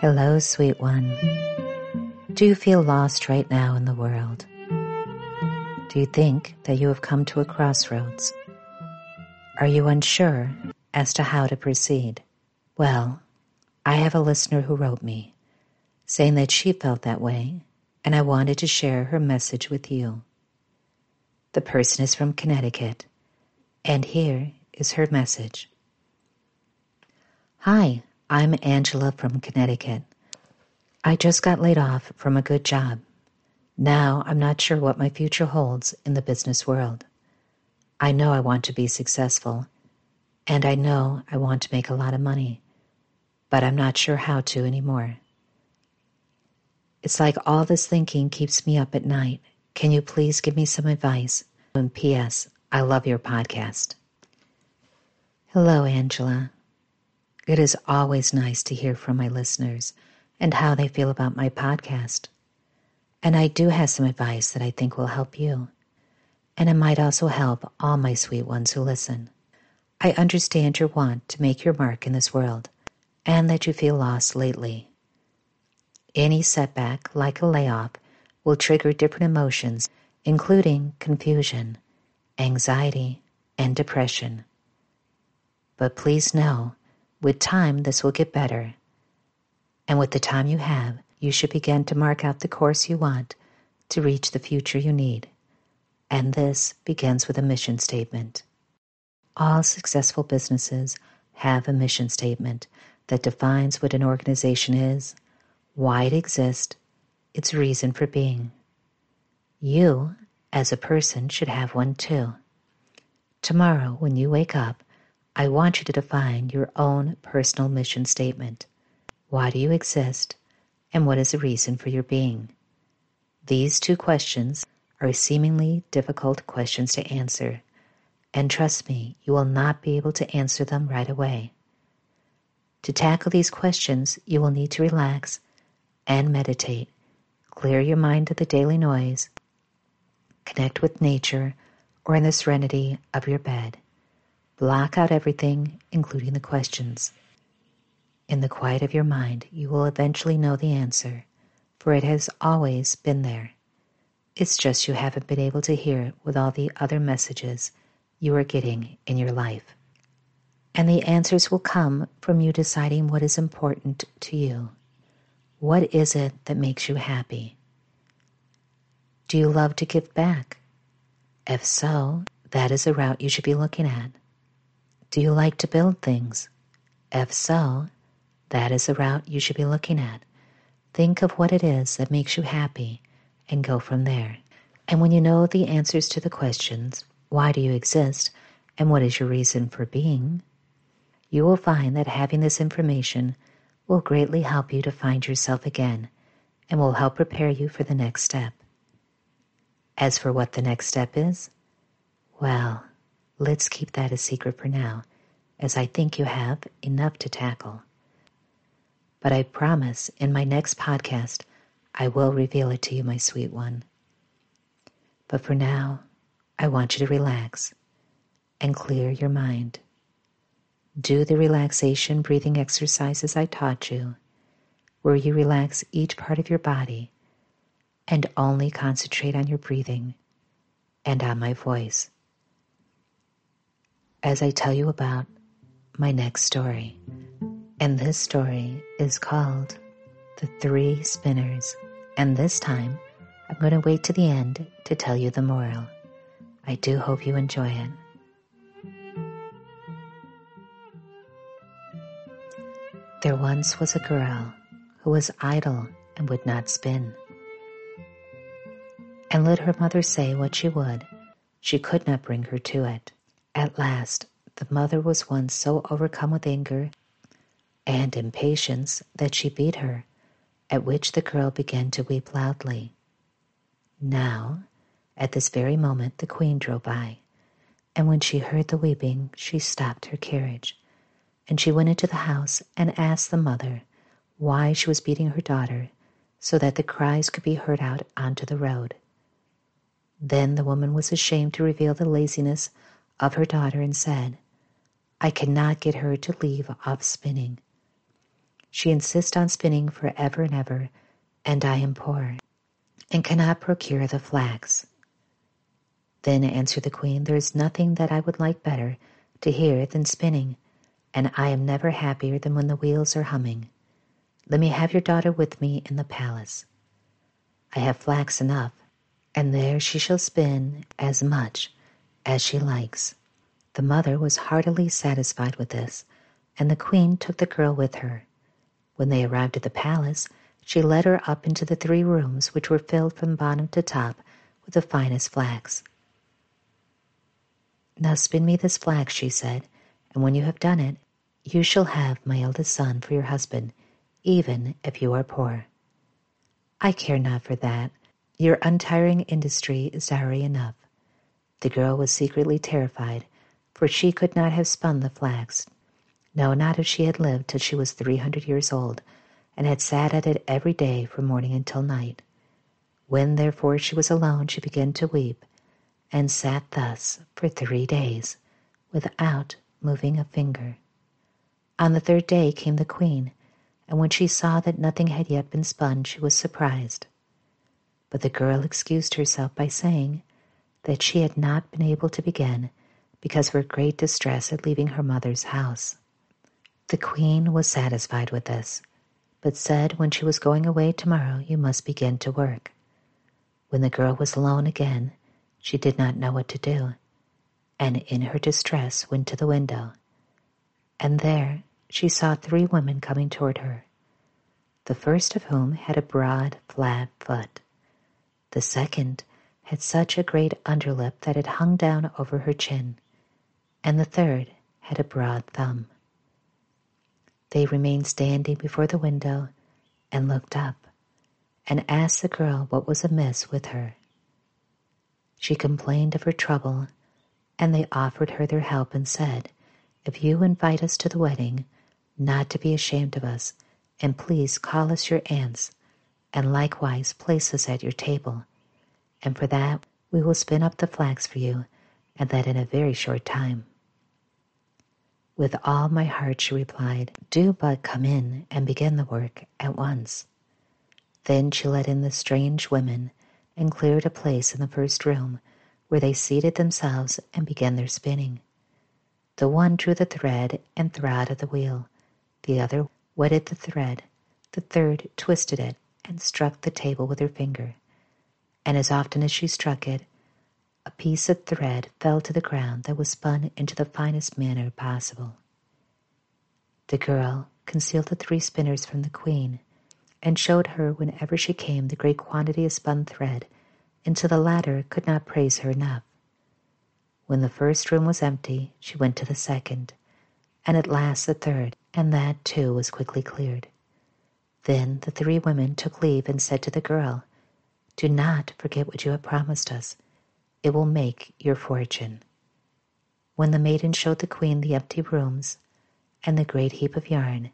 Hello, sweet one. Do you feel lost right now in the world? Do you think that you have come to a crossroads? Are you unsure as to how to proceed? Well, I have a listener who wrote me saying that she felt that way, and I wanted to share her message with you. The person is from Connecticut, and here is her message. Hi, I'm Angela from Connecticut. I just got laid off from a good job. Now I'm not sure what my future holds in the business world. I know I want to be successful, and I know I want to make a lot of money, but I'm not sure how to anymore. It's like all this thinking keeps me up at night. Can you please give me some advice? And P.S. I love your podcast. Hello, Angela. It is always nice to hear from my listeners and how they feel about my podcast. And I do have some advice that I think will help you. And it might also help all my sweet ones who listen. I understand your want to make your mark in this world and that you feel lost lately. Any setback, like a layoff, will trigger different emotions, including confusion, anxiety, and depression. But please know with time, this will get better. And with the time you have, you should begin to mark out the course you want to reach the future you need. And this begins with a mission statement. All successful businesses have a mission statement that defines what an organization is, why it exists, its reason for being. You, as a person, should have one too. Tomorrow, when you wake up, I want you to define your own personal mission statement. Why do you exist? And what is the reason for your being? These two questions are seemingly difficult questions to answer, and trust me, you will not be able to answer them right away. To tackle these questions, you will need to relax and meditate, clear your mind of the daily noise, connect with nature, or in the serenity of your bed. Block out everything, including the questions. In the quiet of your mind, you will eventually know the answer, for it has always been there. It's just you haven't been able to hear it with all the other messages you are getting in your life. And the answers will come from you deciding what is important to you. What is it that makes you happy? Do you love to give back? If so, that is a route you should be looking at. Do you like to build things? If so, that is the route you should be looking at. Think of what it is that makes you happy and go from there. And when you know the answers to the questions, why do you exist and what is your reason for being, you will find that having this information will greatly help you to find yourself again and will help prepare you for the next step. As for what the next step is, well, Let's keep that a secret for now, as I think you have enough to tackle. But I promise in my next podcast, I will reveal it to you, my sweet one. But for now, I want you to relax and clear your mind. Do the relaxation breathing exercises I taught you, where you relax each part of your body and only concentrate on your breathing and on my voice as I tell you about my next story. And this story is called The Three Spinners. And this time, I'm going to wait to the end to tell you the moral. I do hope you enjoy it. There once was a girl who was idle and would not spin. and let her mother say what she would, she could not bring her to it. At last, the mother was once so overcome with anger and impatience that she beat her, at which the girl began to weep loudly. Now, at this very moment, the queen drove by, and when she heard the weeping, she stopped her carriage, and she went into the house and asked the mother why she was beating her daughter so that the cries could be heard out onto the road. Then the woman was ashamed to reveal the laziness of her daughter and said, I cannot get her to leave off spinning. She insists on spinning for ever and ever, and I am poor, and cannot procure the flax. Then answered the queen, There is nothing that I would like better to hear than spinning, and I am never happier than when the wheels are humming. Let me have your daughter with me in the palace. I have flax enough, and there she shall spin as much as she likes. The mother was heartily satisfied with this, and the queen took the girl with her. When they arrived at the palace, she led her up into the three rooms which were filled from bottom to top with the finest flax. Now spin me this flax, she said, and when you have done it, you shall have my eldest son for your husband, even if you are poor. I care not for that. Your untiring industry is dowry enough. The girl was secretly terrified, for she could not have spun the flax. No, not if she had lived till she was three hundred years old, and had sat at it every day from morning until night. When, therefore, she was alone, she began to weep, and sat thus for three days, without moving a finger. On the third day came the queen, and when she saw that nothing had yet been spun, she was surprised. But the girl excused herself by saying that she had not been able to begin because of her great distress at leaving her mother's house. The queen was satisfied with this, but said when she was going away tomorrow you must begin to work. When the girl was alone again, she did not know what to do, and in her distress went to the window. And there she saw three women coming toward her, the first of whom had a broad, flat foot. The second had such a great underlip that it hung down over her chin, and the third had a broad thumb. They remained standing before the window and looked up and asked the girl what was amiss with her. She complained of her trouble, and they offered her their help and said, If you invite us to the wedding, not to be ashamed of us, and please call us your aunts, and likewise place us at your table, and for that we will spin up the flax for you, and that in a very short time. With all my heart, she replied, do but come in and begin the work at once. Then she let in the strange women and cleared a place in the first room where they seated themselves and began their spinning. The one drew the thread and throttled the wheel, the other wetted the thread, the third twisted it and struck the table with her finger, and as often as she struck it, a piece of thread fell to the ground that was spun into the finest manner possible. The girl concealed the three spinners from the queen, and showed her whenever she came the great quantity of spun thread, until the latter could not praise her enough. When the first room was empty, she went to the second, and at last the third, and that too was quickly cleared. Then the three women took leave and said to the girl, Do not forget what you have promised us it will make your fortune. When the maiden showed the queen the empty rooms and the great heap of yarn,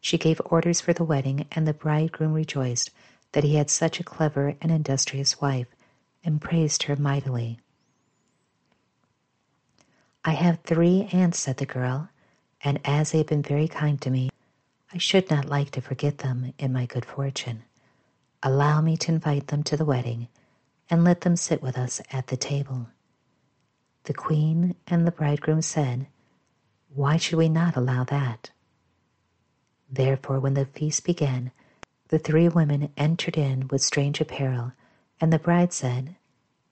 she gave orders for the wedding, and the bridegroom rejoiced that he had such a clever and industrious wife, and praised her mightily. I have three aunts, said the girl, and as they have been very kind to me, I should not like to forget them in my good fortune. Allow me to invite them to the wedding and let them sit with us at the table. The queen and the bridegroom said, Why should we not allow that? Therefore, when the feast began, the three women entered in with strange apparel, and the bride said,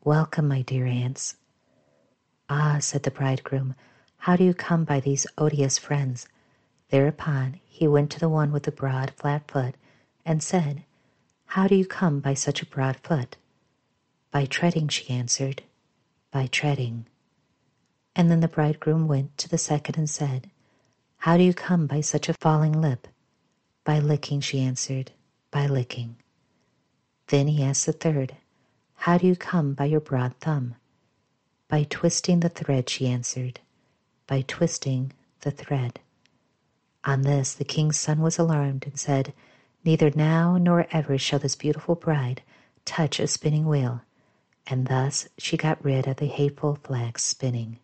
Welcome, my dear aunts. Ah, said the bridegroom, how do you come by these odious friends? Thereupon he went to the one with the broad, flat foot and said, How do you come by such a broad foot? By treading, she answered, by treading. And then the bridegroom went to the second and said, How do you come by such a falling lip? By licking, she answered, by licking. Then he asked the third, How do you come by your broad thumb? By twisting the thread, she answered, by twisting the thread. On this the king's son was alarmed and said, Neither now nor ever shall this beautiful bride touch a spinning wheel. And thus she got rid of the hateful flax spinning.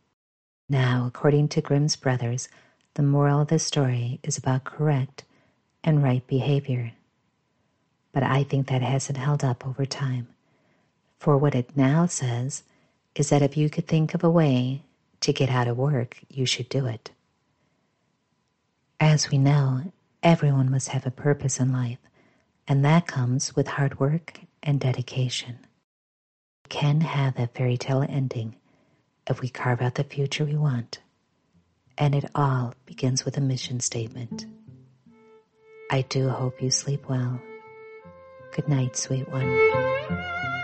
Now, according to Grimm's brothers, the moral of this story is about correct and right behavior. But I think that hasn't held up over time. For what it now says is that if you could think of a way to get out of work, you should do it. As we know, everyone must have a purpose in life, and that comes with hard work and dedication. We can have that fairy tale ending if we carve out the future we want. And it all begins with a mission statement. I do hope you sleep well. Good night, sweet one.